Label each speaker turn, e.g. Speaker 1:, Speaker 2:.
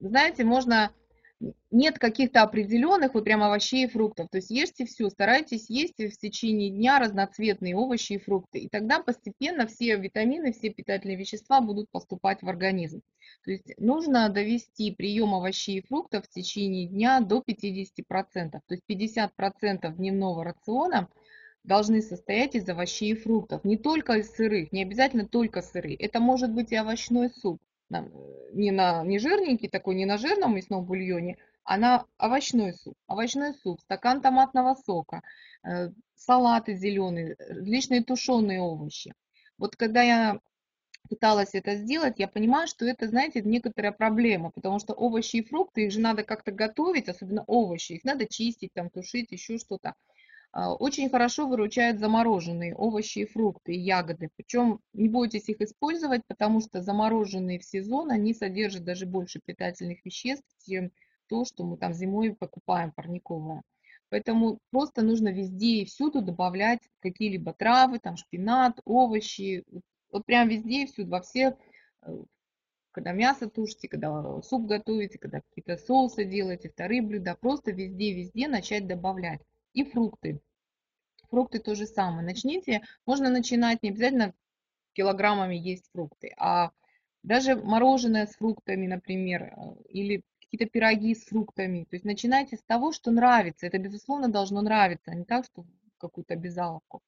Speaker 1: знаете, можно нет каких-то определенных вот прям овощей и фруктов. То есть ешьте все, старайтесь есть в течение дня разноцветные овощи и фрукты. И тогда постепенно все витамины, все питательные вещества будут поступать в организм. То есть нужно довести прием овощей и фруктов в течение дня до 50%. То есть 50% дневного рациона должны состоять из овощей и фруктов. Не только из сырых, не обязательно только сыры. Это может быть и овощной суп не, на, не жирненький такой, не на жирном мясном бульоне, а на овощной суп. Овощной суп, стакан томатного сока, э, салаты зеленые, различные тушеные овощи. Вот когда я пыталась это сделать, я понимаю, что это, знаете, некоторая проблема, потому что овощи и фрукты, их же надо как-то готовить, особенно овощи, их надо чистить, там, тушить, еще что-то. А, очень хорошо выручают замороженные овощи и фрукты, и ягоды. Причем не бойтесь их использовать, потому что замороженные в сезон, они содержат даже больше питательных веществ, чем то, что мы там зимой покупаем парниковое. Поэтому просто нужно везде и всюду добавлять какие-либо травы, там шпинат, овощи. Вот прям везде и всюду, во все, э, когда мясо тушите, когда суп готовите, когда какие-то соусы делаете, вторые блюда, просто везде-везде начать добавлять. И фрукты. Фрукты то же самое. Начните, можно начинать не обязательно килограммами есть фрукты, а даже мороженое с фруктами, например, э, или какие-то пироги с фруктами. То есть начинайте с того, что нравится. Это, безусловно, должно нравиться, а не так, что какую-то обязаловку.